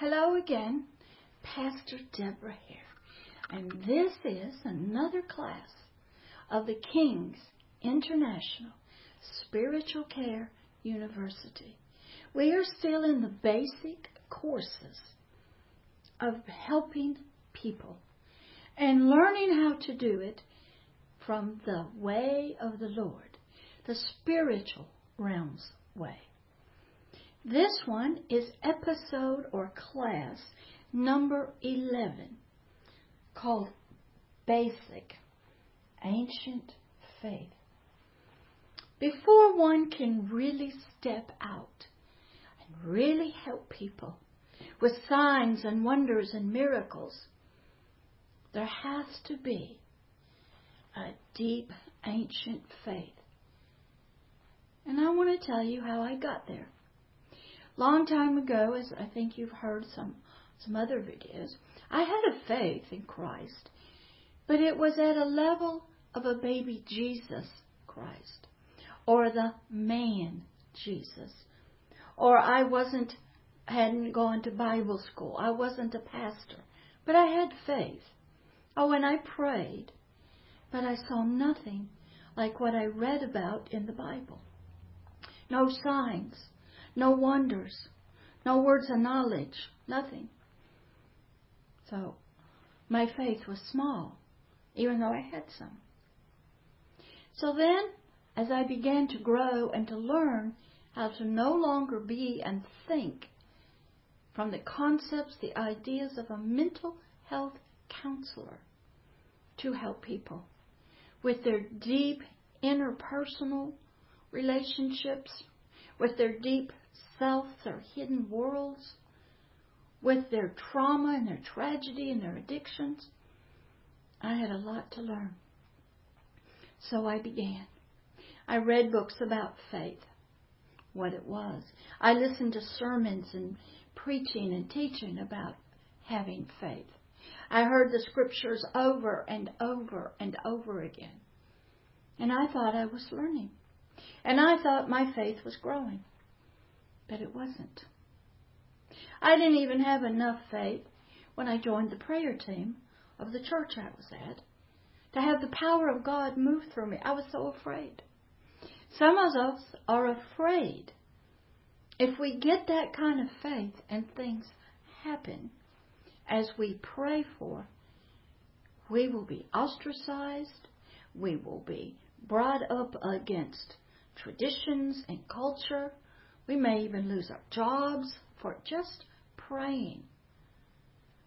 Hello again, Pastor Deborah here. And this is another class of the King's International Spiritual Care University. We are still in the basic courses of helping people and learning how to do it from the way of the Lord, the spiritual realms way. This one is episode or class number 11 called Basic Ancient Faith. Before one can really step out and really help people with signs and wonders and miracles, there has to be a deep ancient faith. And I want to tell you how I got there long time ago, as I think you've heard some some other videos, I had a faith in Christ, but it was at a level of a baby Jesus Christ, or the man Jesus, or I wasn't hadn't gone to Bible school. I wasn't a pastor, but I had faith. Oh, and I prayed, but I saw nothing like what I read about in the Bible. No signs, no wonders, no words of knowledge, nothing. So my faith was small, even though I had some. So then, as I began to grow and to learn how to no longer be and think from the concepts, the ideas of a mental health counselor to help people with their deep interpersonal relationships, with their deep self, their hidden worlds, with their trauma and their tragedy and their addictions. I had a lot to learn. So I began. I read books about faith, what it was. I listened to sermons and preaching and teaching about having faith. I heard the scriptures over and over and over again. And I thought I was learning. And I thought my faith was growing but it wasn't. I didn't even have enough faith when I joined the prayer team of the church I was at to have the power of God move through me. I was so afraid. Some of us are afraid. If we get that kind of faith and things happen as we pray for, we will be ostracized. We will be brought up against traditions and culture. We may even lose our jobs for just praying.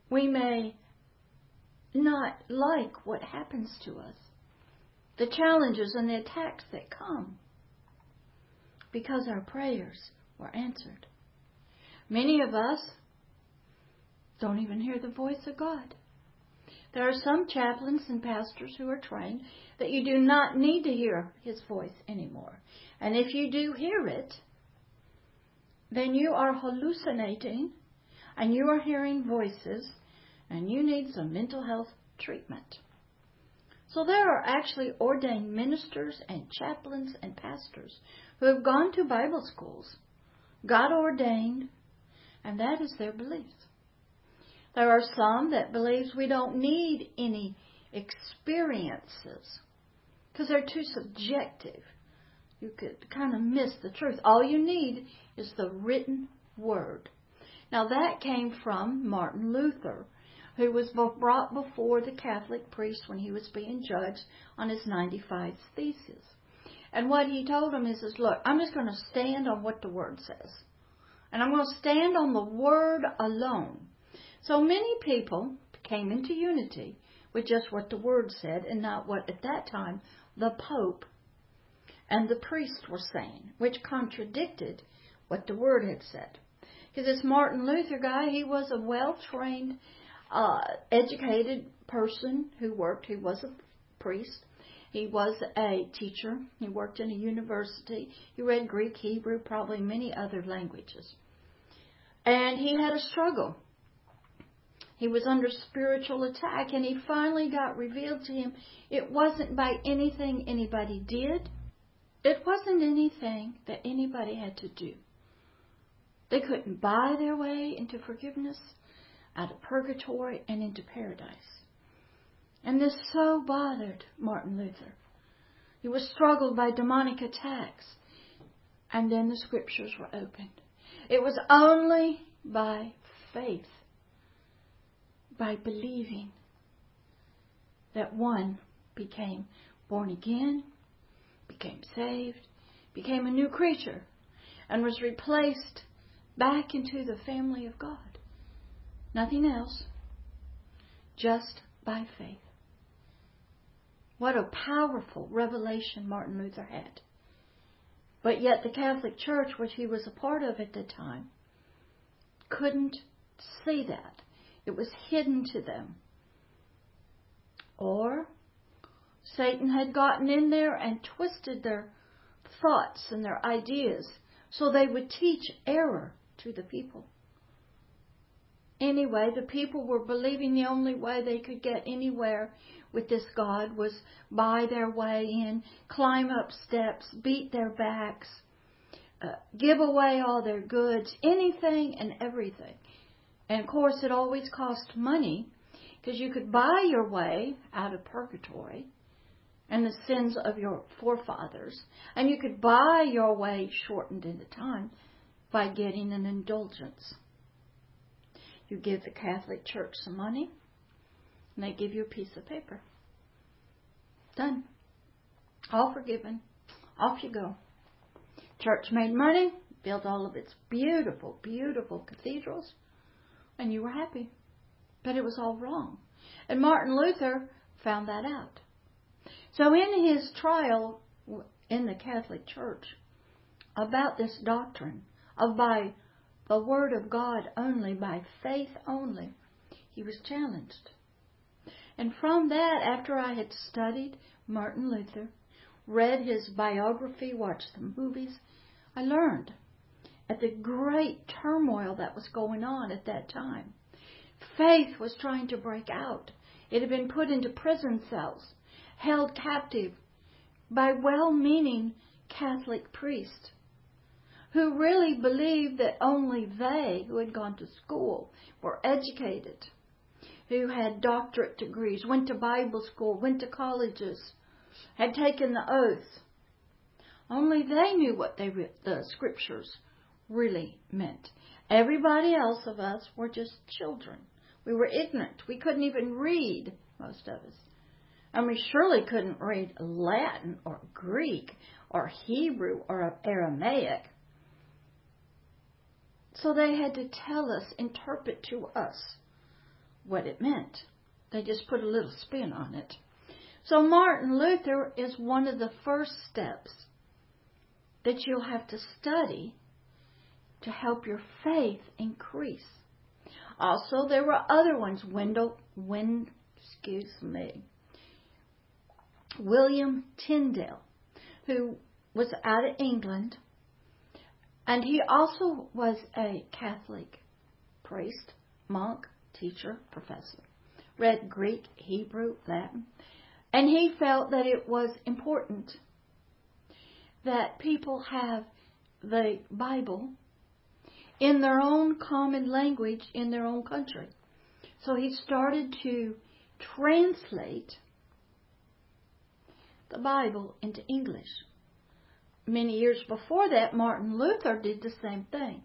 We may not like what happens to us, the challenges and the attacks that come because our prayers were answered. Many of us don't even hear the voice of God. There are some chaplains and pastors who are trained that you do not need to hear his voice anymore. And if you do hear it, then you are hallucinating and you are hearing voices and you need some mental health treatment. So there are actually ordained ministers and chaplains and pastors who have gone to Bible schools, God ordained, and that is their belief. There are some that believes we don't need any experiences because they're too subjective you could kind of miss the truth. All you need is the written word. Now that came from Martin Luther, who was brought before the Catholic priest when he was being judged on his 95 thesis. And what he told him is, is look, I'm just going to stand on what the word says. And I'm going to stand on the word alone. So many people came into unity with just what the word said and not what at that time the Pope and the priests were saying, which contradicted what the Word had said. Because this Martin Luther guy, he was a well trained, uh, educated person who worked, he was a priest. He was a teacher. He worked in a university. He read Greek, Hebrew, probably many other languages. And he had a struggle. He was under spiritual attack, and he finally got revealed to him it wasn't by anything anybody did, it wasn't anything that anybody had to do. They couldn't buy their way into forgiveness, out of purgatory, and into paradise. And this so bothered Martin Luther. He was struggled by demonic attacks. And then the scriptures were opened. It was only by faith, by believing, that one became born again, became saved, became a new creature, and was replaced back into the family of God. Nothing else, just by faith. What a powerful revelation Martin Luther had. But yet the Catholic Church, which he was a part of at the time, couldn't see that. It was hidden to them. Or Satan had gotten in there and twisted their thoughts and their ideas so they would teach error to the people. Anyway, the people were believing the only way they could get anywhere with this God was buy their way in, climb up steps, beat their backs, uh, give away all their goods, anything and everything. And of course, it always cost money because you could buy your way out of purgatory and the sins of your forefathers, and you could buy your way shortened in the time by getting an indulgence. You give the Catholic Church some money, and they give you a piece of paper. Done. All forgiven. Off you go. Church made money, built all of its beautiful, beautiful cathedrals, and you were happy. But it was all wrong. And Martin Luther found that out. So in his trial in the Catholic Church about this doctrine of by the Word of God only, by faith only, he was challenged. And from that, after I had studied Martin Luther, read his biography, watched the movies, I learned at the great turmoil that was going on at that time. Faith was trying to break out. It had been put into prison cells, held captive by well meaning Catholic priests who really believed that only they who had gone to school were educated, who had doctorate degrees, went to Bible school, went to colleges, had taken the oath. Only they knew what they, the scriptures really meant. Everybody else of us were just children. We were ignorant. We couldn't even read, most of us. And we surely couldn't read Latin or Greek or Hebrew or Aramaic. So they had to tell us, interpret to us what it meant. They just put a little spin on it. So Martin Luther is one of the first steps that you'll have to study to help your faith increase. Also, there were other ones. Wendell, Win, excuse me, William Tyndale, who was out of England and he also was a Catholic priest, monk, teacher, professor. Read Greek, Hebrew, Latin. And he felt that it was important that people have the Bible in their own common language in their own country. So he started to translate the Bible into English many years before that, Martin Luther did the same thing.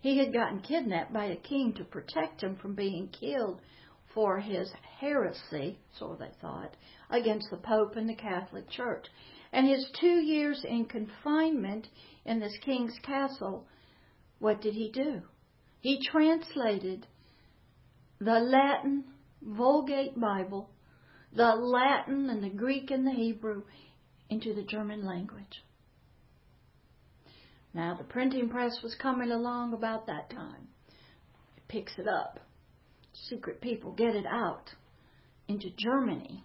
He had gotten kidnapped by a king to protect him from being killed for his heresy, so they thought, against the Pope and the Catholic Church. And his two years in confinement in this king's castle, what did he do? He translated the Latin Vulgate Bible, the Latin and the Greek and the Hebrew into the German language. Now, the printing press was coming along about that time. It picks it up. Secret people get it out into Germany,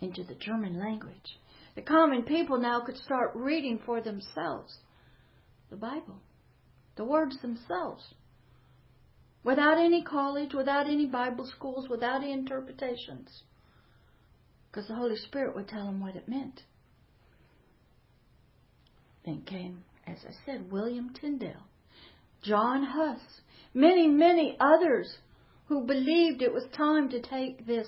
into the German language. The common people now could start reading for themselves the Bible, the words themselves, without any college, without any Bible schools, without any interpretations, because the Holy Spirit would tell him what it meant. Then came as I said, William Tyndale. John Huss, many, many others who believed it was time to take this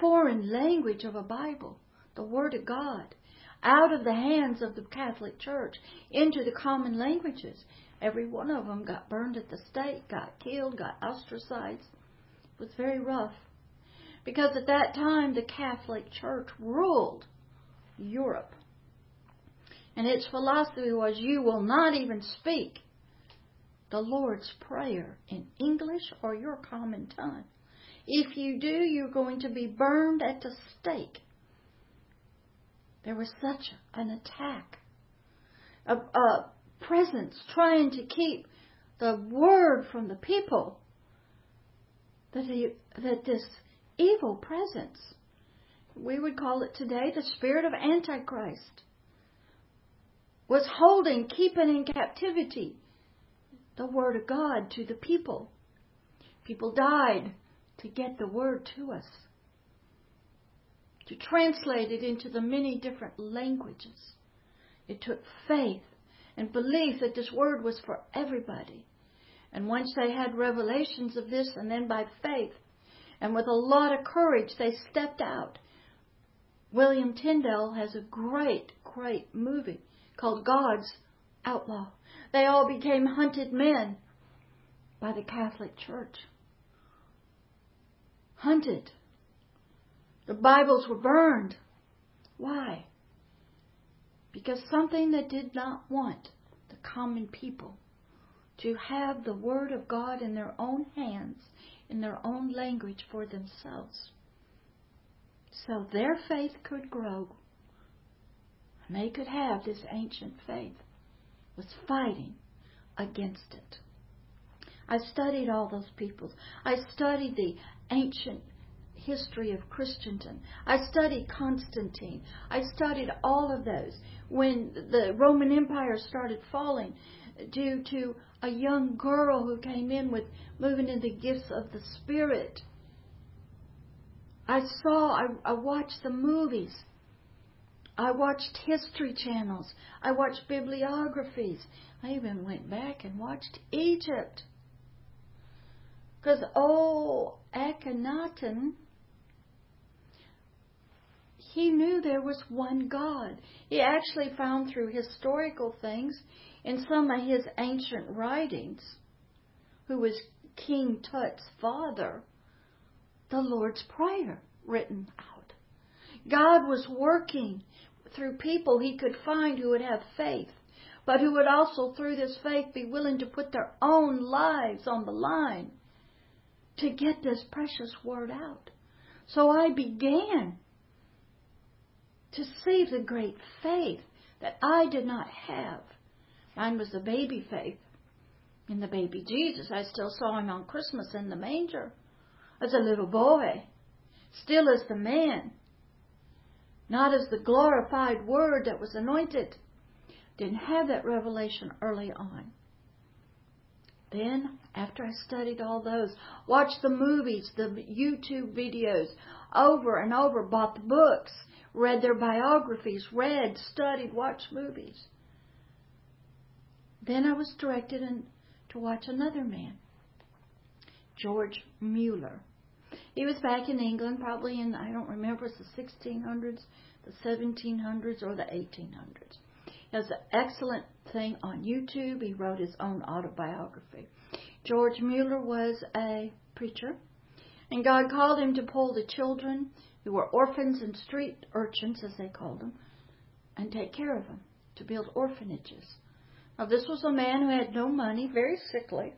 foreign language of a Bible, the Word of God, out of the hands of the Catholic Church into the common languages. Every one of them got burned at the stake, got killed, got ostracized. It was very rough. Because at that time the Catholic Church ruled Europe. And its philosophy was you will not even speak the Lord's Prayer in English or your common tongue. If you do, you're going to be burned at the stake. There was such an attack, a, a presence trying to keep the word from the people that, he, that this evil presence, we would call it today the spirit of Antichrist, was holding, keeping in captivity the Word of God to the people. People died to get the Word to us, to translate it into the many different languages. It took faith and belief that this Word was for everybody. And once they had revelations of this, and then by faith, and with a lot of courage, they stepped out. William Tyndale has a great, great movie called God's Outlaw. They all became hunted men by the Catholic Church. Hunted. The Bibles were burned. Why? Because something that did not want the common people to have the Word of God in their own hands, in their own language for themselves. So their faith could grow and they could have this ancient faith was fighting against it. I studied all those peoples. I studied the ancient history of Christendom. I studied Constantine. I studied all of those. When the Roman Empire started falling due to a young girl who came in with moving in the gifts of the Spirit. I saw, I, I watched the movies I watched history channels. I watched bibliographies. I even went back and watched Egypt. Because, oh, Akhenaten, he knew there was one God. He actually found through historical things in some of his ancient writings, who was King Tut's father, the Lord's Prayer written out. God was working through people he could find who would have faith, but who would also, through this faith, be willing to put their own lives on the line to get this precious word out. So I began to see the great faith that I did not have. Mine was the baby faith in the baby Jesus. I still saw him on Christmas in the manger as a little boy, still as the man not as the glorified Word that was anointed. Didn't have that revelation early on. Then, after I studied all those, watched the movies, the YouTube videos over and over, bought the books, read their biographies, read, studied, watched movies. Then I was directed in, to watch another man, George Mueller. He was back in England, probably in, I don't remember, it's the 1600s, the 1700s, or the 1800s. He has an excellent thing on YouTube. He wrote his own autobiography. George Mueller was a preacher, and God called him to pull the children who were orphans and street urchins, as they called them, and take care of them, to build orphanages. Now, this was a man who had no money, very sickly,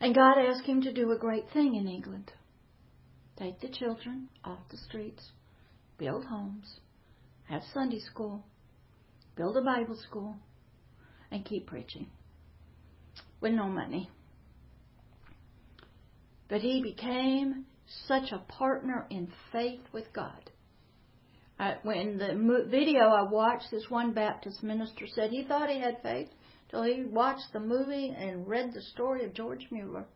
and God asked him to do a great thing in England. Take the children off the streets, build homes, have Sunday school, build a Bible school, and keep preaching with no money. But he became such a partner in faith with God. I, when the video I watched, this one Baptist minister said he thought he had faith till he watched the movie and read the story of George Mueller.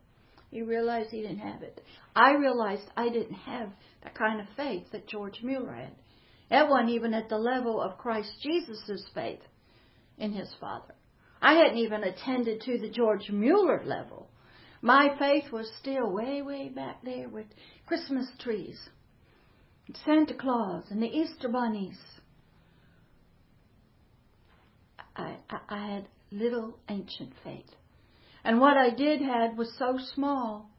He realized he didn't have it. I realized I didn't have the kind of faith that George Mueller had. That wasn't even at the level of Christ Jesus' faith in his Father. I hadn't even attended to the George Mueller level. My faith was still way, way back there with Christmas trees, Santa Claus, and the Easter bunnies. I, I, I had little ancient faith. And what I did had was so small.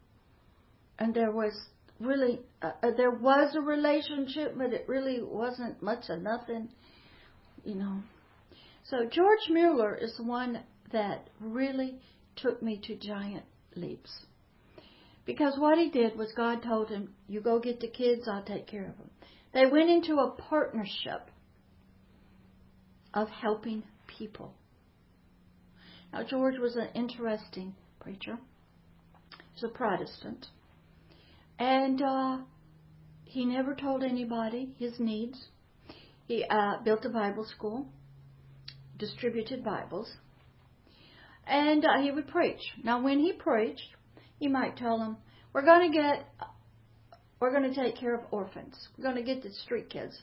And there was really, uh, uh, there was a relationship, but it really wasn't much of nothing, you know. So George Mueller is one that really took me to giant leaps. Because what he did was God told him, You go get the kids, I'll take care of them. They went into a partnership of helping people. Now, George was an interesting preacher. He's a Protestant. And uh, he never told anybody his needs. He uh, built a Bible school, distributed Bibles, and uh, he would preach. Now, when he preached, he might tell them, "We're going to get, we're going to take care of orphans. We're going to get the street kids."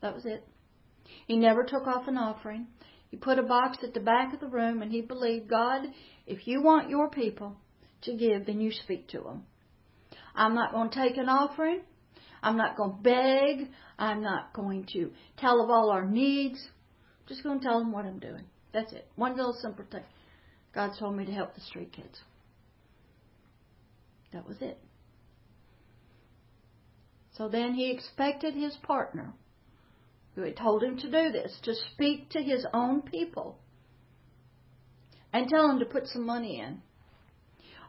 That was it. He never took off an offering. He put a box at the back of the room, and he believed, God, if you want your people to give, then you speak to them. I'm not going to take an offering. I'm not going to beg. I'm not going to tell of all our needs. I'm just going to tell them what I'm doing. That's it. One little simple thing. God told me to help the street kids. That was it. So then he expected his partner who had told him to do this, to speak to his own people and tell him to put some money in,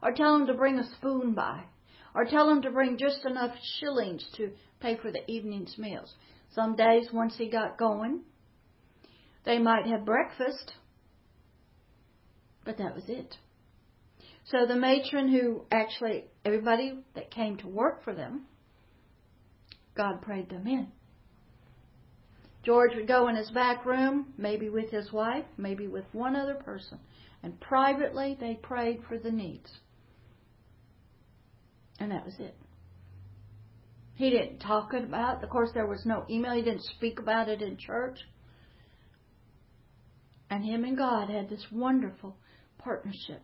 or tell him to bring a spoon by, or tell him to bring just enough shillings to pay for the evening's meals. Some days, once he got going, they might have breakfast, but that was it. So the matron who actually, everybody that came to work for them, God prayed them in. George would go in his back room, maybe with his wife, maybe with one other person, and privately they prayed for the needs. And that was it. He didn't talk about it. Of course, there was no email. He didn't speak about it in church. And him and God had this wonderful partnership.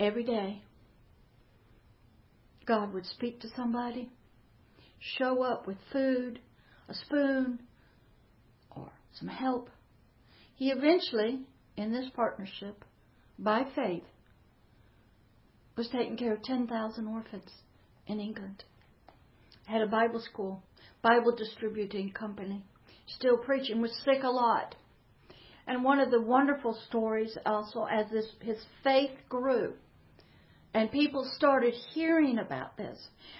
Every day, God would speak to somebody, show up with food, a spoon, or some help. He eventually, in this partnership, by faith, was taking care of 10,000 orphans in England. Had a Bible school, Bible distributing company, still preaching, was sick a lot. And one of the wonderful stories also, as this, his faith grew, and people started hearing about this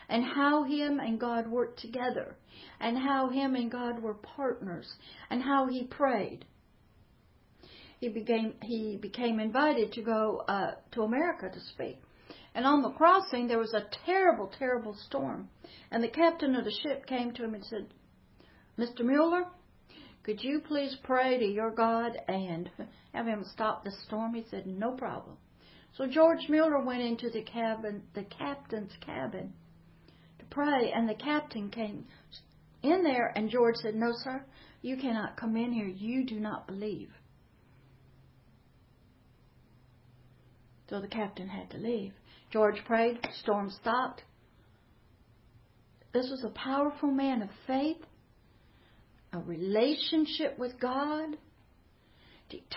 and how him and God worked together and how him and God were partners and how he prayed. He became he became invited to go uh, to America to speak. And on the crossing there was a terrible, terrible storm. And the captain of the ship came to him and said, Mr. Mueller, could you please pray to your God and have him stop the storm? He said, No problem. So George Mueller went into the cabin, the captain's cabin, to pray, and the captain came in there, and George said, "No, sir, you cannot come in here. You do not believe." So the captain had to leave. George prayed, storm stopped. This was a powerful man of faith, a relationship with God,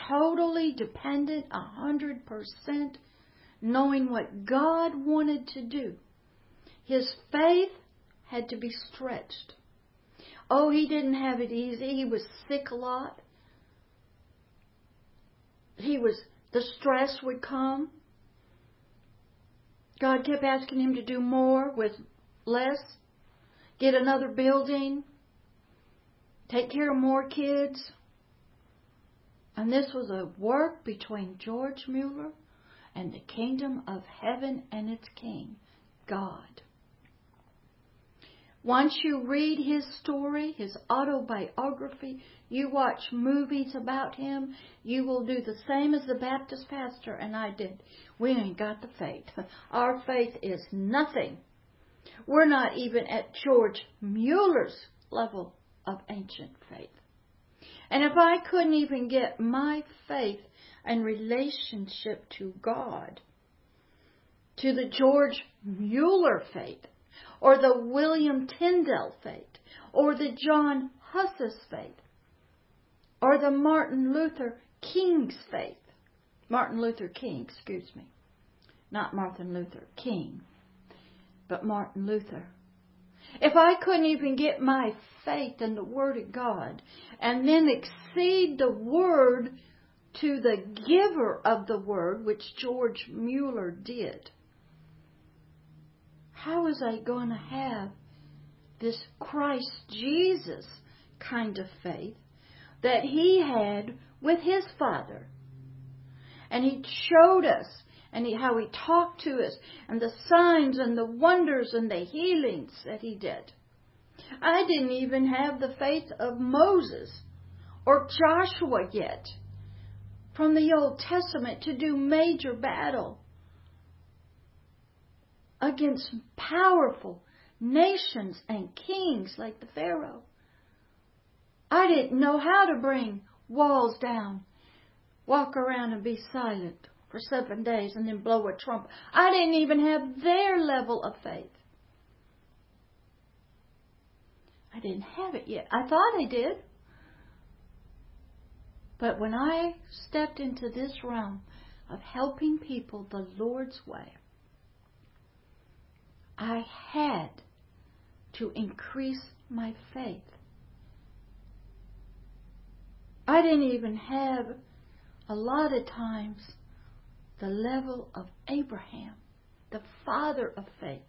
totally dependent, a hundred percent knowing what God wanted to do. His faith had to be stretched. Oh, he didn't have it easy. He was sick a lot. He was, the stress would come. God kept asking him to do more with less, get another building, take care of more kids. And this was a work between George Mueller and the kingdom of heaven and its king, God. Once you read his story, his autobiography, you watch movies about him, you will do the same as the Baptist pastor and I did. We ain't got the faith. Our faith is nothing. We're not even at George Mueller's level of ancient faith. And if I couldn't even get my faith and relationship to God, to the George Mueller faith, or the William Tyndale faith, or the John Huss's faith, or the Martin Luther King's faith. Martin Luther King, excuse me. Not Martin Luther King, but Martin Luther. If I couldn't even get my faith in the Word of God and then exceed the Word to the giver of the Word, which George Mueller did, how was I going to have this Christ Jesus kind of faith that he had with his Father? And he showed us and he, how he talked to us and the signs and the wonders and the healings that he did. I didn't even have the faith of Moses or Joshua yet from the Old Testament to do major battle against powerful nations and kings like the Pharaoh. I didn't know how to bring walls down, walk around and be silent for seven days and then blow a trumpet. I didn't even have their level of faith. I didn't have it yet. I thought I did. But when I stepped into this realm of helping people the Lord's way, I had to increase my faith. I didn't even have a lot of times the level of Abraham, the father of faith.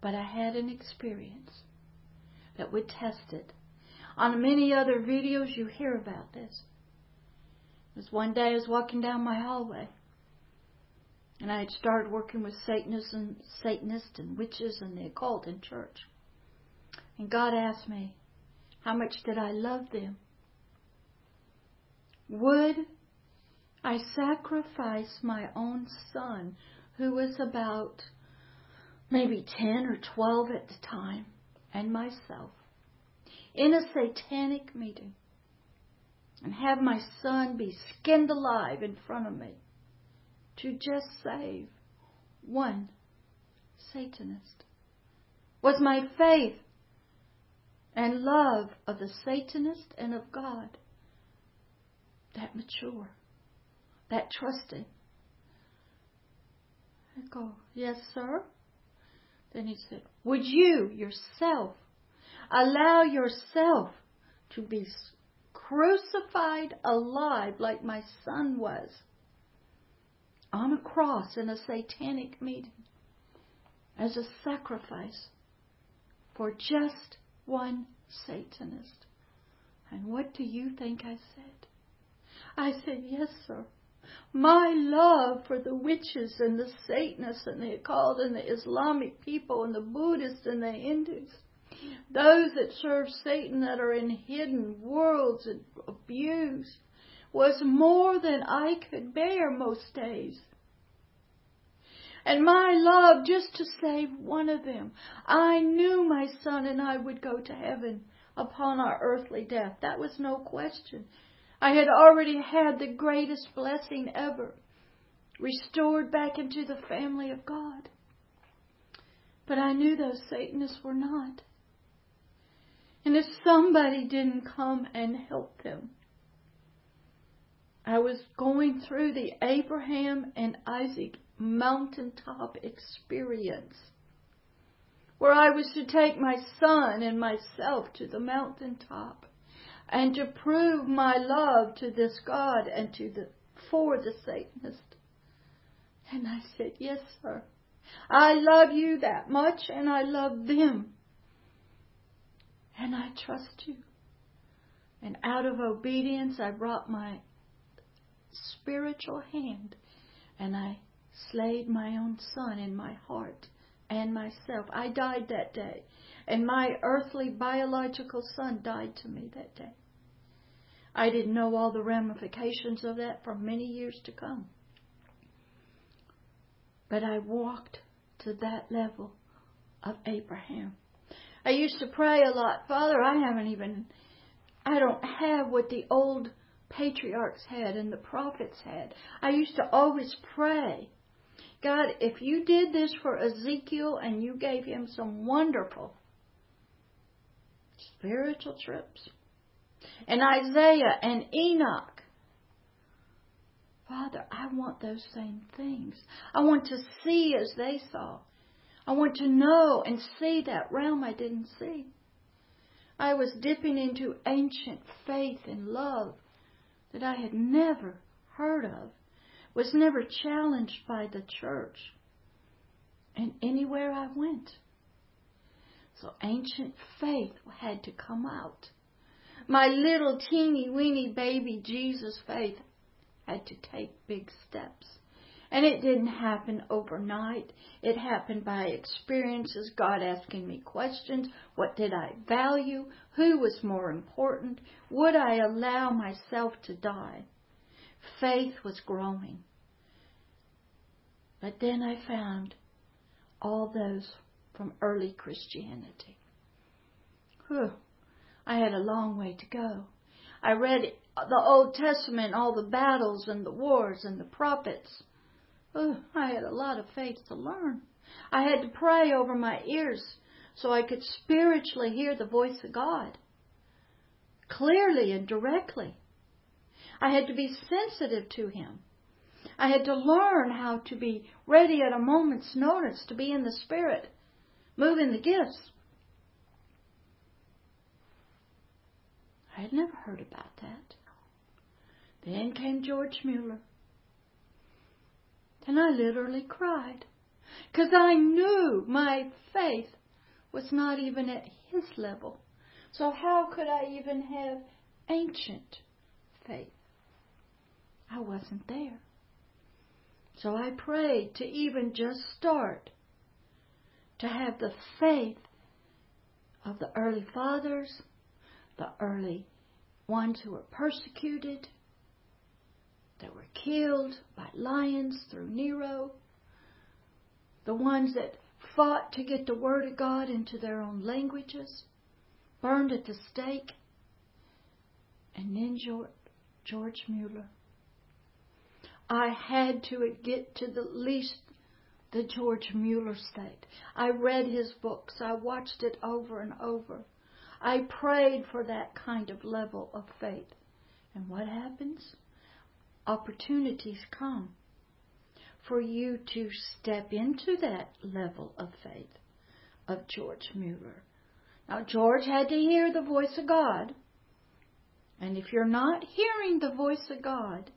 But I had an experience that would test it. On many other videos, you hear about this. Was one day I was walking down my hallway and I had started working with Satanists and Satanists and witches and the occult in church. And God asked me, how much did I love them? Would I sacrifice my own son, who was about maybe 10 or 12 at the time, and myself, in a satanic meeting, and have my son be skinned alive in front of me? to just save one Satanist? Was my faith and love of the Satanist and of God that mature, that trusting? I go, Yes, sir. Then he said, Would you yourself allow yourself to be crucified alive like my son was? on a cross in a satanic meeting as a sacrifice for just one Satanist. And what do you think I said? I said, Yes, sir. My love for the witches and the Satanists and the occult and the Islamic people and the Buddhists and the Hindus, those that serve Satan that are in hidden worlds and abused, was more than I could bear most days. And my love just to save one of them. I knew my son and I would go to heaven upon our earthly death. That was no question. I had already had the greatest blessing ever, restored back into the family of God. But I knew those Satanists were not. And if somebody didn't come and help them, I was going through the Abraham and Isaac mountaintop experience where I was to take my son and myself to the mountaintop and to prove my love to this God and to the for the Satanist. And I said, Yes, sir. I love you that much and I love them. And I trust you. And out of obedience, I brought my spiritual hand and I slayed my own son in my heart and myself. I died that day. And my earthly biological son died to me that day. I didn't know all the ramifications of that for many years to come. But I walked to that level of Abraham. I used to pray a lot, Father, I haven't even I don't have what the old patriarchs had and the prophets had. I used to always pray, God, if you did this for Ezekiel and you gave him some wonderful spiritual trips, and Isaiah and Enoch, Father, I want those same things. I want to see as they saw. I want to know and see that realm I didn't see. I was dipping into ancient faith and love that I had never heard of, was never challenged by the church, and anywhere I went. So ancient faith had to come out. My little teeny weeny baby Jesus faith had to take big steps. And it didn't happen overnight. It happened by experiences, God asking me questions. What did I value? Who was more important? Would I allow myself to die? Faith was growing. But then I found all those from early Christianity. Whew. I had a long way to go. I read the Old Testament, all the battles and the wars and the prophets. I had a lot of faith to learn. I had to pray over my ears so I could spiritually hear the voice of God clearly and directly. I had to be sensitive to Him. I had to learn how to be ready at a moment's notice to be in the Spirit, moving the gifts. I had never heard about that. Then came George Mueller. And I literally cried. Because I knew my faith was not even at his level. So how could I even have ancient faith? I wasn't there. So I prayed to even just start to have the faith of the early fathers, the early ones who were persecuted, that were killed by lions through Nero, the ones that fought to get the Word of God into their own languages, burned at the stake, and then George Mueller. I had to get to the least the George Mueller state. I read his books. I watched it over and over. I prayed for that kind of level of faith. And what happens? opportunities come for you to step into that level of faith of George Mueller. Now, George had to hear the voice of God. And if you're not hearing the voice of God,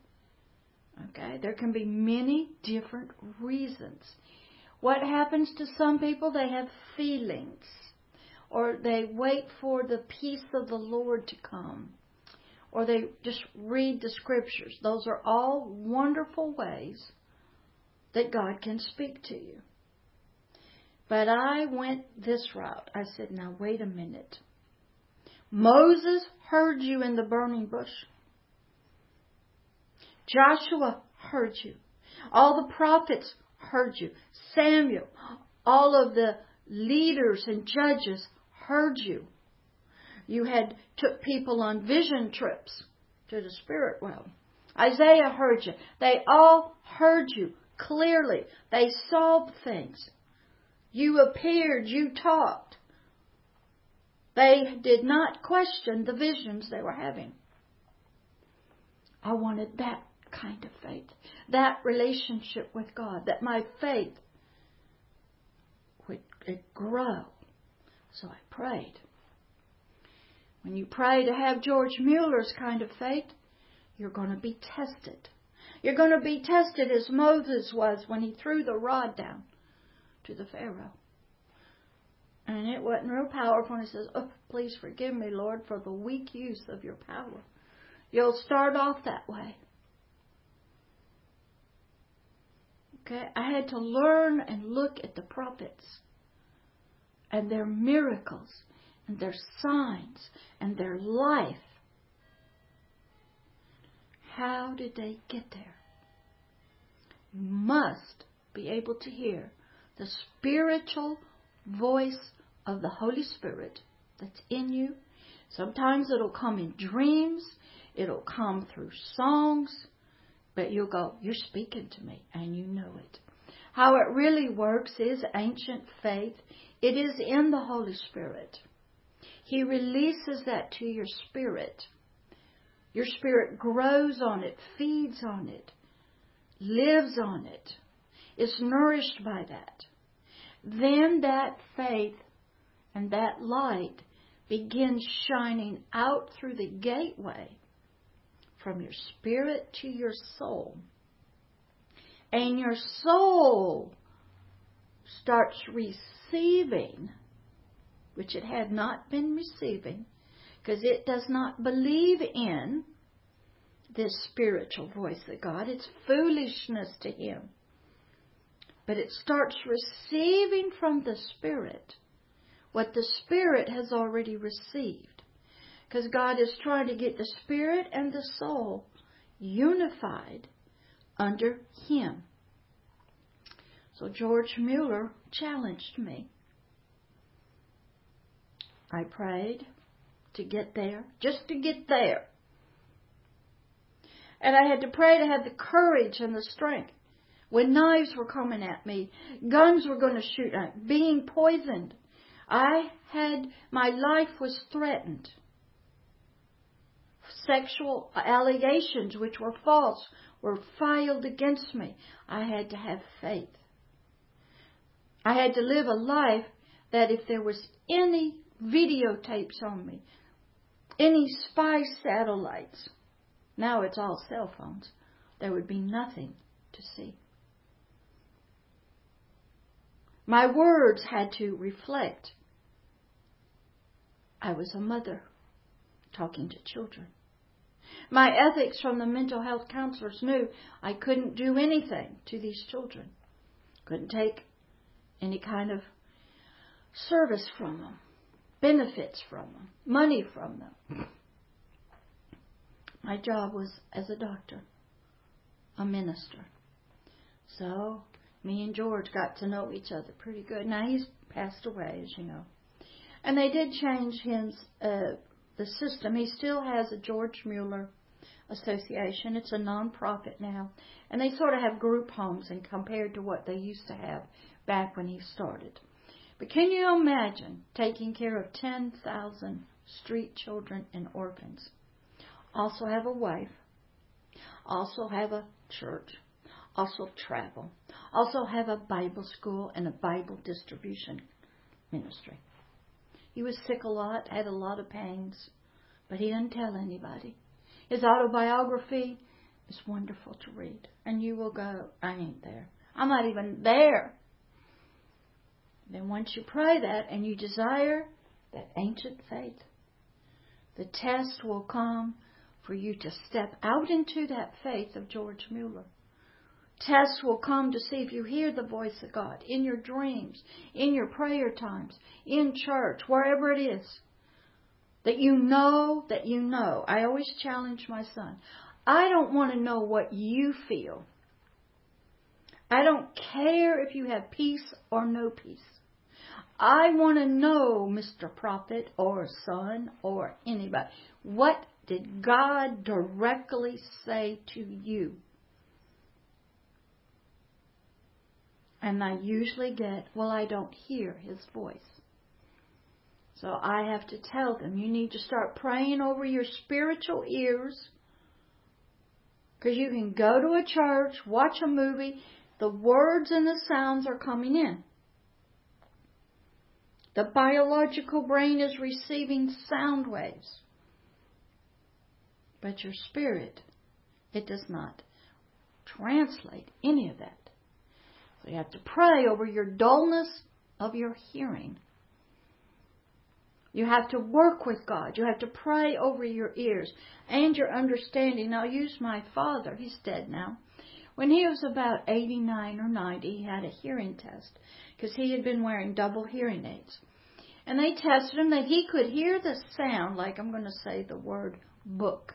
okay, there can be many different reasons. What happens to some people? They have feelings, or they wait for the peace of the Lord to come or they just read the scriptures. Those are all wonderful ways that God can speak to you. But I went this route. I said, now wait a minute. Moses heard you in the burning bush. Joshua heard you. All the prophets heard you. Samuel, all of the leaders and judges heard you. You had took people on vision trips to the spirit realm. Isaiah heard you. They all heard you clearly. They saw things. You appeared, you talked. They did not question the visions they were having. I wanted that kind of faith, that relationship with God, that my faith would grow. So I prayed. When you pray to have George Mueller's kind of faith, you're going to be tested. You're going to be tested as Moses was when he threw the rod down to the Pharaoh. And it wasn't real powerful. And he says, Oh, please forgive me, Lord, for the weak use of your power. You'll start off that way. Okay? I had to learn and look at the prophets and their miracles and their signs and their life. How did they get there? You must be able to hear the spiritual voice of the Holy Spirit that's in you. Sometimes it'll come in dreams, it'll come through songs, but you'll go, You're speaking to me, and you know it. How it really works is ancient faith. It is in the Holy Spirit. He releases that to your spirit. Your spirit grows on it, feeds on it, lives on it, is nourished by that. Then that faith and that light begins shining out through the gateway from your spirit to your soul and your soul starts receiving, which it had not been receiving, because it does not believe in this spiritual voice of God. It's foolishness to him. But it starts receiving from the Spirit what the Spirit has already received. Because God is trying to get the Spirit and the soul unified under him. So George Mueller challenged me. I prayed to get there, just to get there. And I had to pray to have the courage and the strength. When knives were coming at me, guns were going to shoot at me, being poisoned. I had, my life was threatened sexual allegations, which were false, were filed against me. I had to have faith. I had to live a life that if there was any videotapes on me, any spy satellites, now it's all cell phones, there would be nothing to see. My words had to reflect I was a mother talking to children. My ethics from the mental health counselors knew I couldn't do anything to these children. Couldn't take any kind of service from them, benefits from them, money from them. My job was as a doctor, a minister. So me and George got to know each other pretty good. Now he's passed away, as you know. And they did change his uh, the system. He still has a George Mueller Association. It's a nonprofit now, and they sort of have group homes and compared to what they used to have back when he started. But can you imagine taking care of 10,000 street children and orphans? Also have a wife, also have a church, also travel, also have a Bible school and a Bible distribution ministry. He was sick a lot, had a lot of pains, but he didn't tell anybody. His autobiography is wonderful to read. And you will go, I ain't there. I'm not even there. Then once you pray that and you desire that ancient faith, the test will come for you to step out into that faith of George Mueller. Tests will come to see if you hear the voice of God in your dreams, in your prayer times, in church, wherever it is. That you know that you know. I always challenge my son. I don't want to know what you feel. I don't care if you have peace or no peace. I want to know, Mr. Prophet or son or anybody, what did God directly say to you? And I usually get, well, I don't hear his voice. So I have to tell them, you need to start praying over your spiritual ears. Because you can go to a church, watch a movie, the words and the sounds are coming in. The biological brain is receiving sound waves. But your spirit, it does not translate any of that. So you have to pray over your dullness of your hearing. You have to work with God. You have to pray over your ears and your understanding. I'll use my father. He's dead now. When he was about 89 or 90, he had a hearing test because he had been wearing double hearing aids. And they tested him that he could hear the sound, like I'm going to say the word book.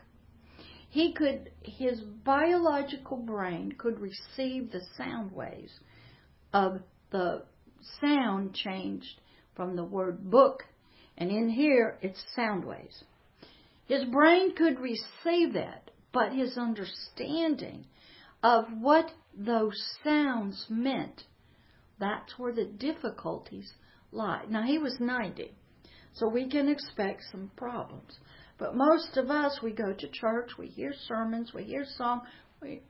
He could, his biological brain could receive the sound waves of the sound changed from the word book And in here, it's sound waves. His brain could receive that, but his understanding of what those sounds meant, that's where the difficulties lie. Now, he was 90, so we can expect some problems. But most of us, we go to church, we hear sermons, we hear song, we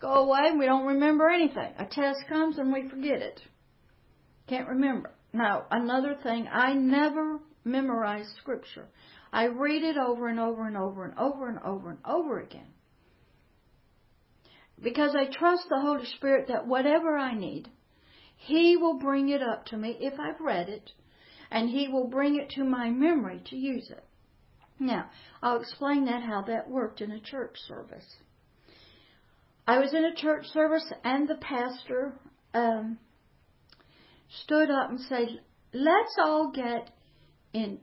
go away and we don't remember anything. A test comes and we forget it. Can't remember. Now, another thing, I never memorize scripture. I read it over and over and over and over and over and over again. Because I trust the Holy Spirit that whatever I need, He will bring it up to me if I've read it, and He will bring it to my memory to use it. Now, I'll explain that how that worked in a church service. I was in a church service, and the pastor um, stood up and said, "Let's all get in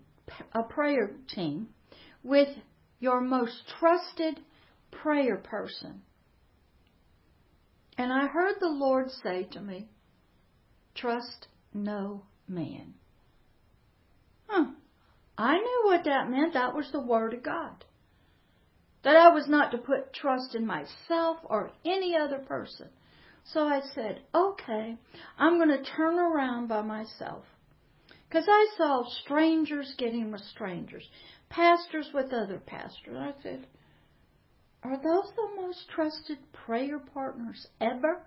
a prayer team with your most trusted prayer person." And I heard the Lord say to me, "Trust no man." Huh. I knew what that meant. That was the Word of God. That I was not to put trust in myself or any other person. So I said, okay, I'm going to turn around by myself. Because I saw strangers getting with strangers, pastors with other pastors. I said, are those the most trusted prayer partners ever?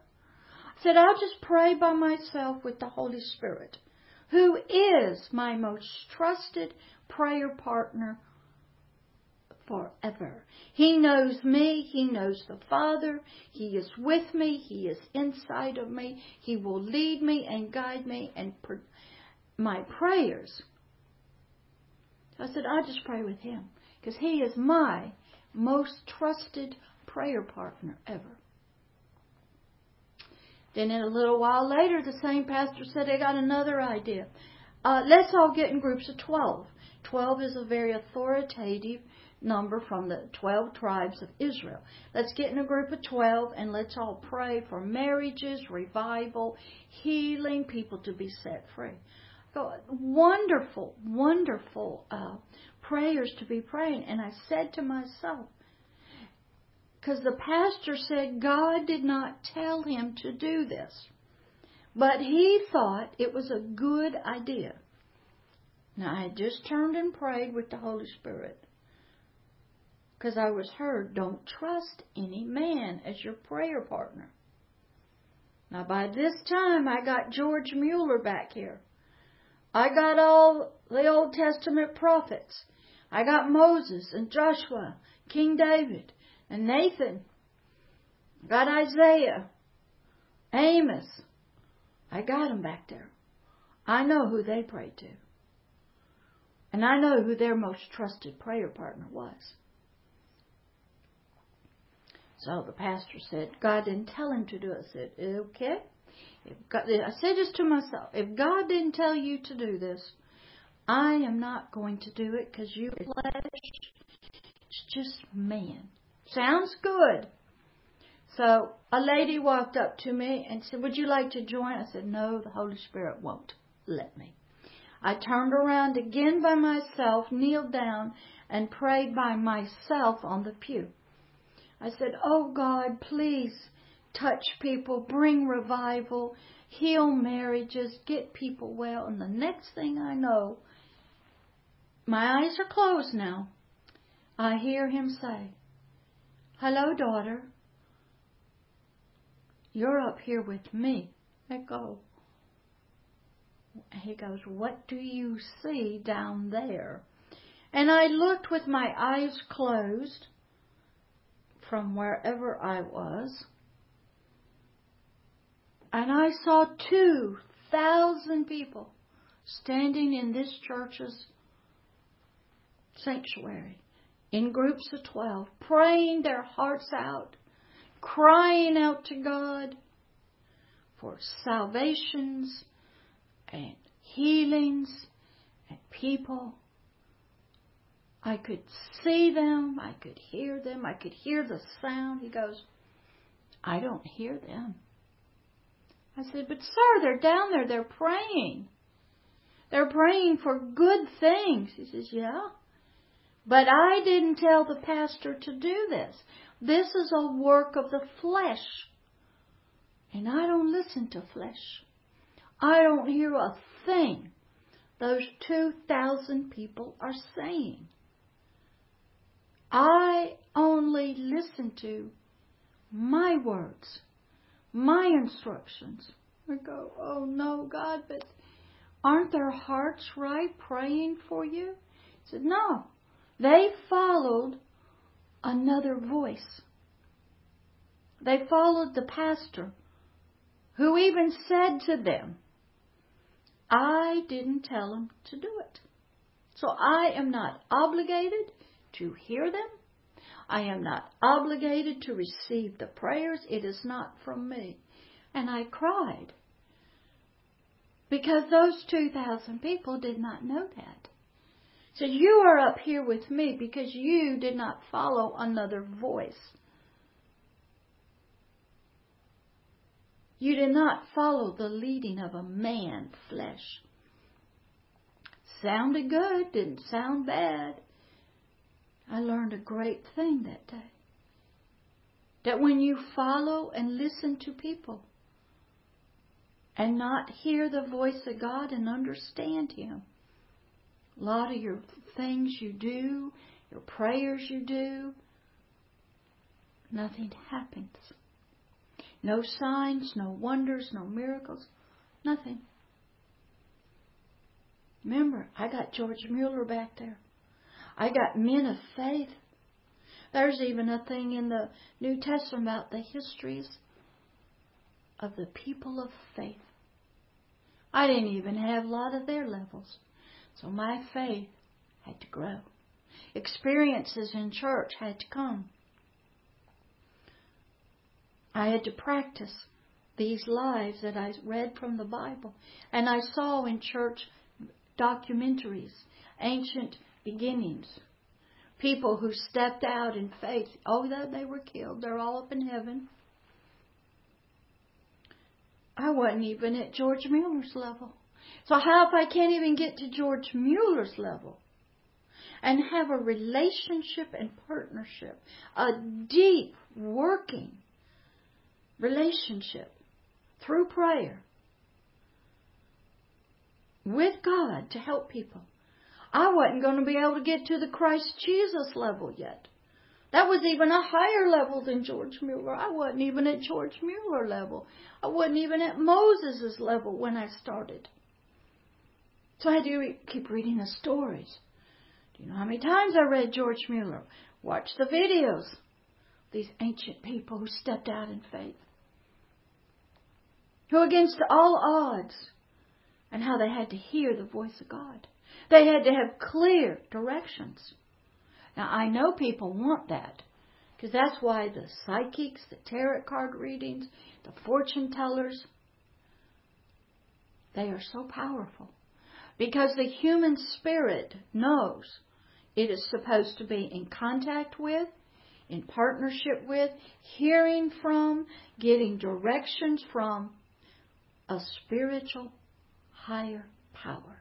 I said, I'll just pray by myself with the Holy Spirit, who is my most trusted prayer partner forever. He knows me. He knows the Father. He is with me. He is inside of me. He will lead me and guide me and my prayers. I said, I just pray with him because he is my most trusted prayer partner ever. Then, in a little while later, the same pastor said, I got another idea. Uh, let's all get in groups of 12. 12 is a very authoritative number from the 12 tribes of Israel. Let's get in a group of 12 and let's all pray for marriages, revival, healing, people to be set free. So, wonderful, wonderful uh, prayers to be praying. And I said to myself, because the pastor said God did not tell him to do this, but he thought it was a good idea. Now, I had just turned and prayed with the Holy Spirit because I was heard, don't trust any man as your prayer partner. Now, by this time, I got George Mueller back here. I got all the Old Testament prophets. I got Moses and Joshua, King David, and Nathan. I got Isaiah, Amos. I got them back there. I know who they prayed to. And I know who their most trusted prayer partner was. So the pastor said, God didn't tell him to do it. I said, okay. God, I said this to myself. If God didn't tell you to do this, I am not going to do it because you flesh. It's just man. Sounds good. So a lady walked up to me and said, Would you like to join? I said, No, the Holy Spirit won't let me. I turned around again by myself, kneeled down, and prayed by myself on the pew. I said, Oh God, please touch people, bring revival, heal marriages, get people well. And the next thing I know, my eyes are closed now. I hear him say, Hello, daughter. You're up here with me. I go. He goes, What do you see down there? And I looked with my eyes closed from wherever I was and I saw 2,000 people standing in this church's sanctuary in groups of 12, praying their hearts out, crying out to God for salvations and healings and people. I could see them, I could hear them, I could hear the sound. He goes, I don't hear them. I said, But sir, they're down there, they're praying. They're praying for good things. He says, Yeah. But I didn't tell the pastor to do this. This is a work of the flesh. And I don't listen to flesh. I don't hear a thing those 2,000 people are saying. I only listen to my words, my instructions. I go, oh no, God, but aren't their hearts right praying for you? He said, no. They followed another voice. They followed the pastor who even said to them, I didn't tell them to do it. So I am not obligated to hear them. I am not obligated to receive the prayers. It is not from me. And I cried because those 2,000 people did not know that. So you are up here with me because you did not follow another voice. You did not follow the leading of a man flesh. Sounded good, didn't sound bad. I learned a great thing that day. That when you follow and listen to people and not hear the voice of God and understand Him, a lot of your things you do, your prayers you do, nothing happens. No signs, no wonders, no miracles, nothing. Remember, I got George Mueller back there. I got men of faith. There's even a thing in the New Testament about the histories of the people of faith. I didn't even have a lot of their levels. So my faith had to grow. Experiences in church had to come. I had to practice these lives that I read from the Bible. And I saw in church documentaries, ancient beginnings, people who stepped out in faith. Oh, that they were killed. They're all up in heaven. I wasn't even at George Mueller's level. So how if I can't even get to George Mueller's level and have a relationship and partnership, a deep working relationship through prayer with God to help people. I wasn't going to be able to get to the Christ Jesus level yet. That was even a higher level than George Mueller. I wasn't even at George Mueller level. I wasn't even at Moses' level when I started. So I had to keep reading the stories. Do you know how many times I read George Mueller? Watch the videos. These ancient people who stepped out in faith who against all odds, and how they had to hear the voice of God. They had to have clear directions. Now, I know people want that because that's why the psychics, the tarot card readings, the fortune tellers, they are so powerful. Because the human spirit knows it is supposed to be in contact with, in partnership with, hearing from, getting directions from a spiritual higher power.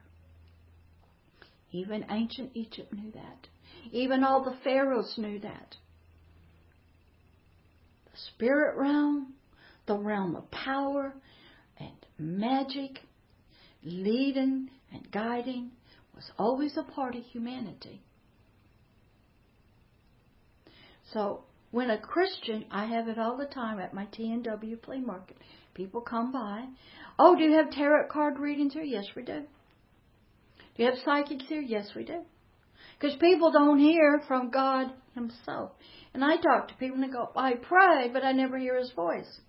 Even ancient Egypt knew that. Even all the pharaohs knew that. The spirit realm, the realm of power and magic, leading and guiding was always a part of humanity. So when a Christian, I have it all the time at my TNW flea market. People come by. Oh, do you have tarot card readings here? Yes, we do. Do you have psychics here? Yes, we do. Because people don't hear from God Himself. And I talk to people and they go, I pray, but I never hear His voice.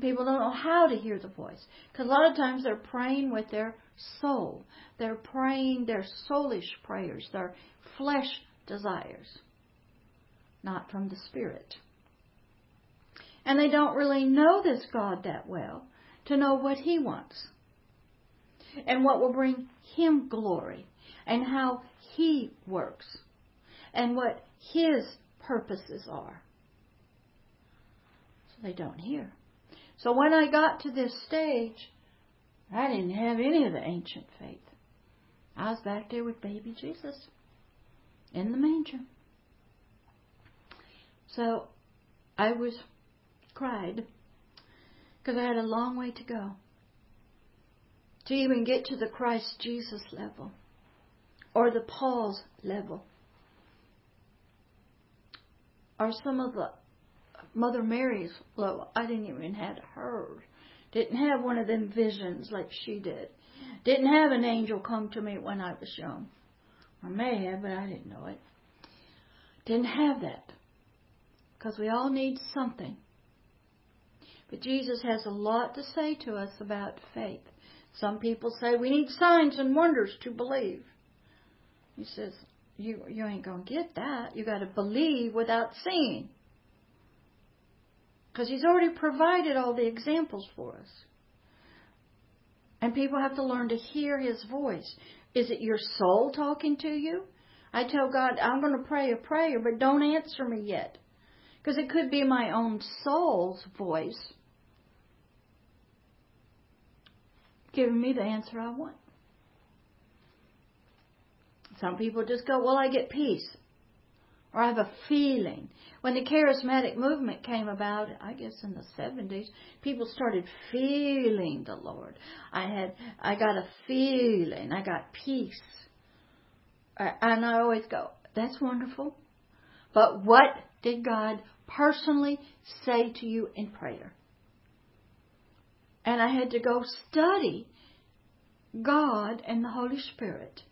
People don't know how to hear the voice. Because a lot of times they're praying with their soul. They're praying their soulish prayers, their flesh desires, not from the Spirit. And they don't really know this God that well to know what He wants and what will bring Him glory and how He works and what His purposes are. So they don't hear. So when I got to this stage, I didn't have any of the ancient faith. I was back there with baby Jesus in the manger. So I was cried because I had a long way to go to even get to the Christ Jesus level or the Paul's level or some of the Mother Mary's level. I didn't even have her. Didn't have one of them visions like she did. Didn't have an angel come to me when I was young. I may have, but I didn't know it. Didn't have that. Because we all need something. But Jesus has a lot to say to us about faith. Some people say we need signs and wonders to believe. He says, you, you ain't going to get that. You got to believe without seeing. Because he's already provided all the examples for us. And people have to learn to hear his voice. Is it your soul talking to you? I tell God, I'm going to pray a prayer, but don't answer me yet. Because it could be my own soul's voice giving me the answer I want. Some people just go, Well, I get peace. Or I have a feeling. When the charismatic movement came about, I guess in the 70s, people started feeling the Lord. I had, I got a feeling. I got peace. And I always go, That's wonderful. But what did God personally say to you in prayer? And I had to go study God and the Holy Spirit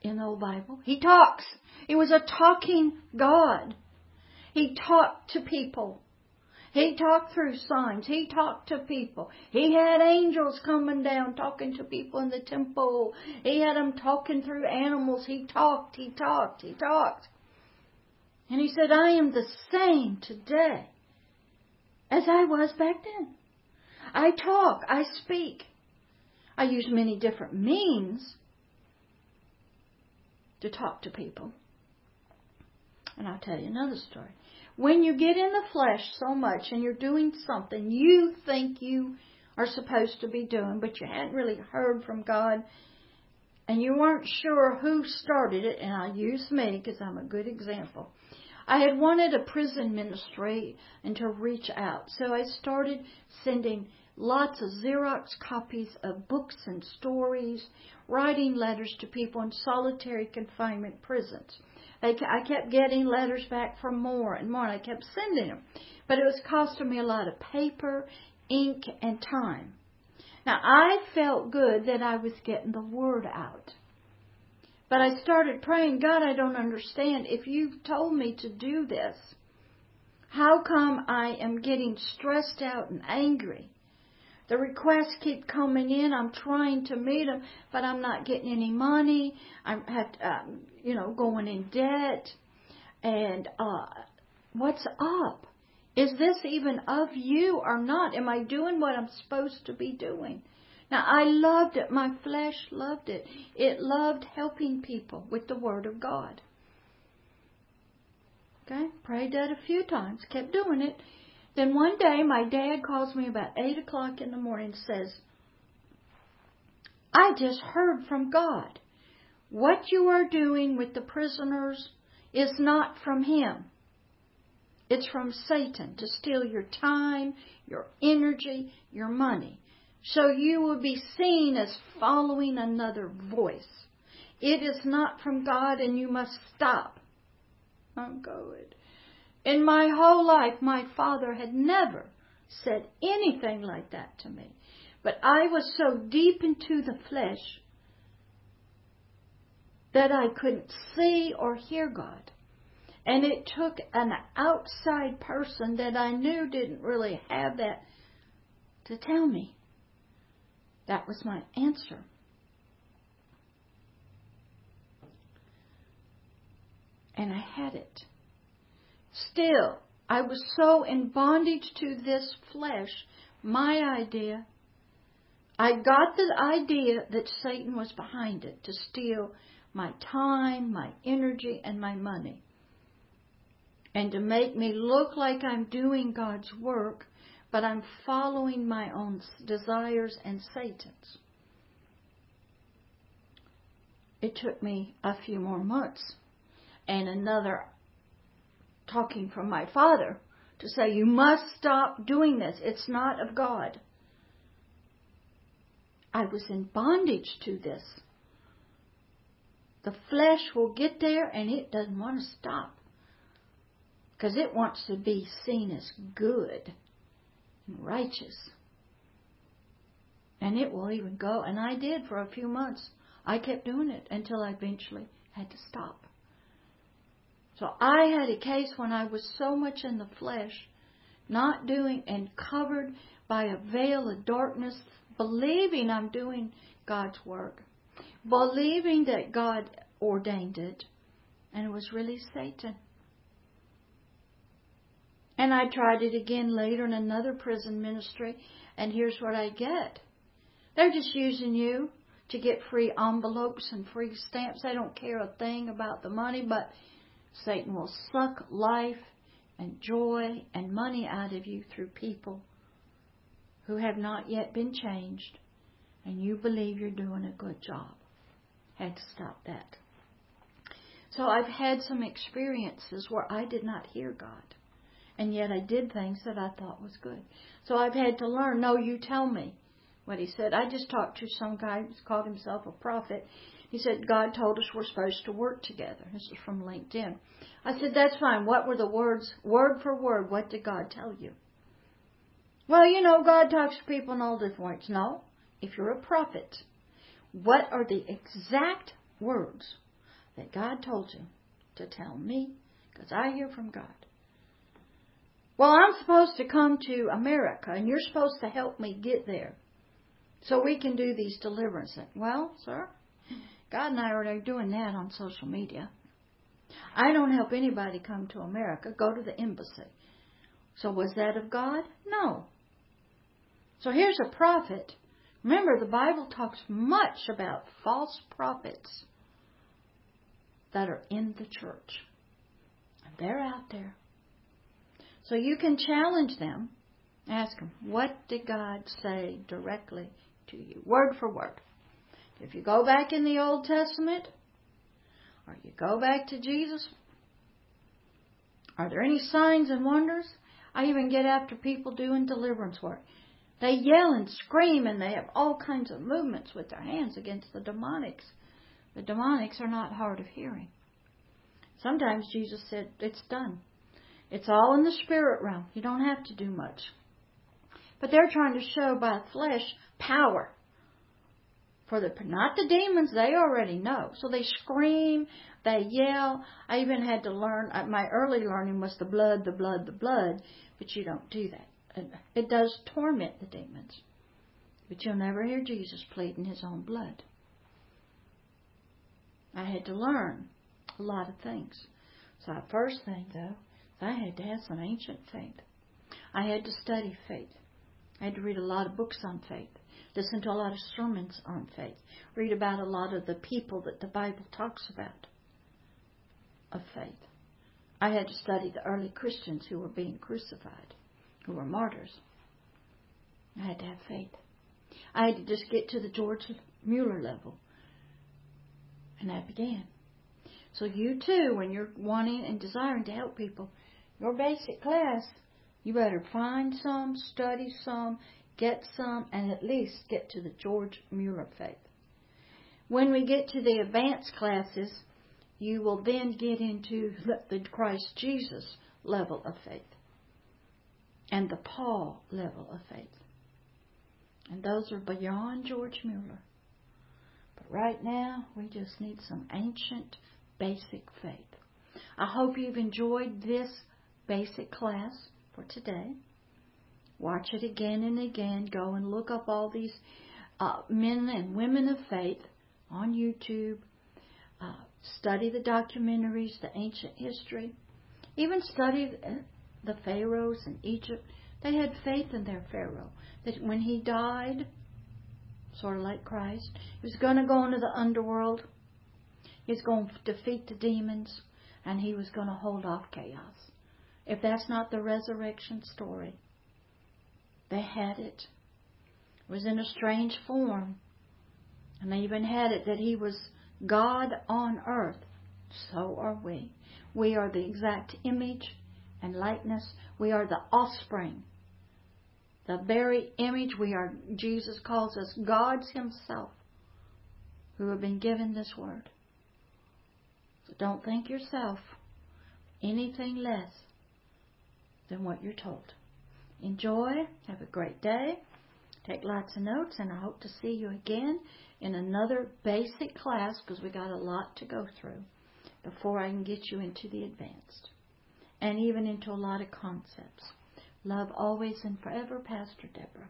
in the old Bible. He talks. He was a talking God. He talked to people. He talked through signs. He talked to people. He had angels coming down talking to people in the temple. He had them talking through animals. He talked, he talked, he talked. And he said, I am the same today as I was back then. I talk, I speak. I use many different means to talk to people. And I'll tell you another story. When you get in the flesh so much and you're doing something you think you are supposed to be doing, but you hadn't really heard from God, and you weren't sure who started it, and I use me because I'm a good example. I had wanted a prison ministry and to reach out, so I started sending lots of Xerox copies of books and stories, writing letters to people in solitary confinement prisons. I kept getting letters back from more and more, and I kept sending them. But it was costing me a lot of paper, ink, and time. Now, I felt good that I was getting the word out. But I started praying, God, I don't understand. If you've told me to do this, how come I am getting stressed out and angry? The requests keep coming in. I'm trying to meet them, but I'm not getting any money. I'm have to, um, you know going in debt. And uh, what's up? Is this even of you or not? Am I doing what I'm supposed to be doing? Now I loved it. My flesh loved it. It loved helping people with the Word of God. Okay, prayed that a few times, kept doing it. Then one day my dad calls me about 8 o'clock in the morning and says, I just heard from God. What you are doing with the prisoners is not from Him. It's from Satan to steal your time, your energy, your money. So you will be seen as following another voice. It is not from God and you must stop. I'm good. In my whole life, my father had never said anything like that to me. But I was so deep into the flesh that I couldn't see or hear God. And it took an outside person that I knew didn't really have that to tell me. That was my answer. And I had it. Still, I was so in bondage to this flesh, my idea. I got the idea that Satan was behind it to steal my time, my energy, and my money. And to make me look like I'm doing God's work but I'm following my own desires and Satan's. It took me a few more months and another talking from my father to say, You must stop doing this. It's not of God. I was in bondage to this. The flesh will get there and it doesn't want to stop because it wants to be seen as good and righteous. And it will even go, and I did for a few months. I kept doing it until I eventually had to stop. So I had a case when I was so much in the flesh, not doing and covered by a veil of darkness, believing I'm doing God's work, believing that God ordained it, and it was really Satan. And I tried it again later in another prison ministry, and here's what I get. They're just using you to get free envelopes and free stamps. They don't care a thing about the money, but Satan will suck life and joy and money out of you through people who have not yet been changed, and you believe you're doing a good job. Had to stop that. So I've had some experiences where I did not hear God, and yet I did things that I thought was good. So I've had to learn. No, you tell me what he said. I just talked to some guy who called himself a prophet. He said, God told us we're supposed to work together. This is from LinkedIn. I said, that's fine. What were the words, word for word, what did God tell you? Well, you know, God talks to people in all different ways. No. If you're a prophet, what are the exact words that God told you to tell me? Because I hear from God. Well, I'm supposed to come to America and you're supposed to help me get there so we can do these deliverances. Well, sir, God and I are doing that on social media. I don't help anybody come to America. Go to the embassy. So was that of God? No. So here's a prophet. Remember, the Bible talks much about false prophets that are in the church. And they're out there. So you can challenge them. Ask them, what did God say directly to you, word for word? If you go back in the Old Testament, or you go back to Jesus, are there any signs and wonders? I even get after people doing deliverance work. They yell and scream and they have all kinds of movements with their hands against the demonics. The demonics are not hard of hearing. Sometimes Jesus said, It's done. It's all in the spirit realm. You don't have to do much. But they're trying to show by flesh power. For the not the demons, they already know. So they scream, they yell. I even had to learn. Uh, my early learning was the blood, the blood, the blood. But you don't do that. It does torment the demons. But you'll never hear Jesus pleading his own blood. I had to learn a lot of things. So the first thing, though, I had to have some ancient faith. I had to study faith. I had to read a lot of books on faith, listen to a lot of sermons on faith, read about a lot of the people that the Bible talks about of faith. I had to study the early Christians who were being crucified who were martyrs. I had to have faith. I had to just get to the George Mueller level. And that began. So you too, when you're wanting and desiring to help people, your basic class, you better find some, study some, get some, and at least get to the George Mueller faith. When we get to the advanced classes, you will then get into the Christ Jesus level of faith and the Paul level of faith. And those are beyond George Mueller. But right now, we just need some ancient, basic faith. I hope you've enjoyed this basic class for today. Watch it again and again. Go and look up all these uh, men and women of faith on YouTube. Uh, study the documentaries, the ancient history. Even study the pharaohs in Egypt, they had faith in their pharaoh that when he died, sort of like Christ, he was going to go into the underworld. He was going to defeat the demons, and he was going to hold off chaos. If that's not the resurrection story, They had it. It was in a strange form. And they even had it that he was God on earth. So are we. We are the exact image and likeness. We are the offspring. The very image we are, Jesus calls us God's Himself who have been given this word. So don't think yourself anything less than what you're told. Enjoy. Have a great day. Take lots of notes, and I hope to see you again in another basic class because we got a lot to go through before I can get you into the advanced and even into a lot of concepts. Love always and forever, Pastor Deborah.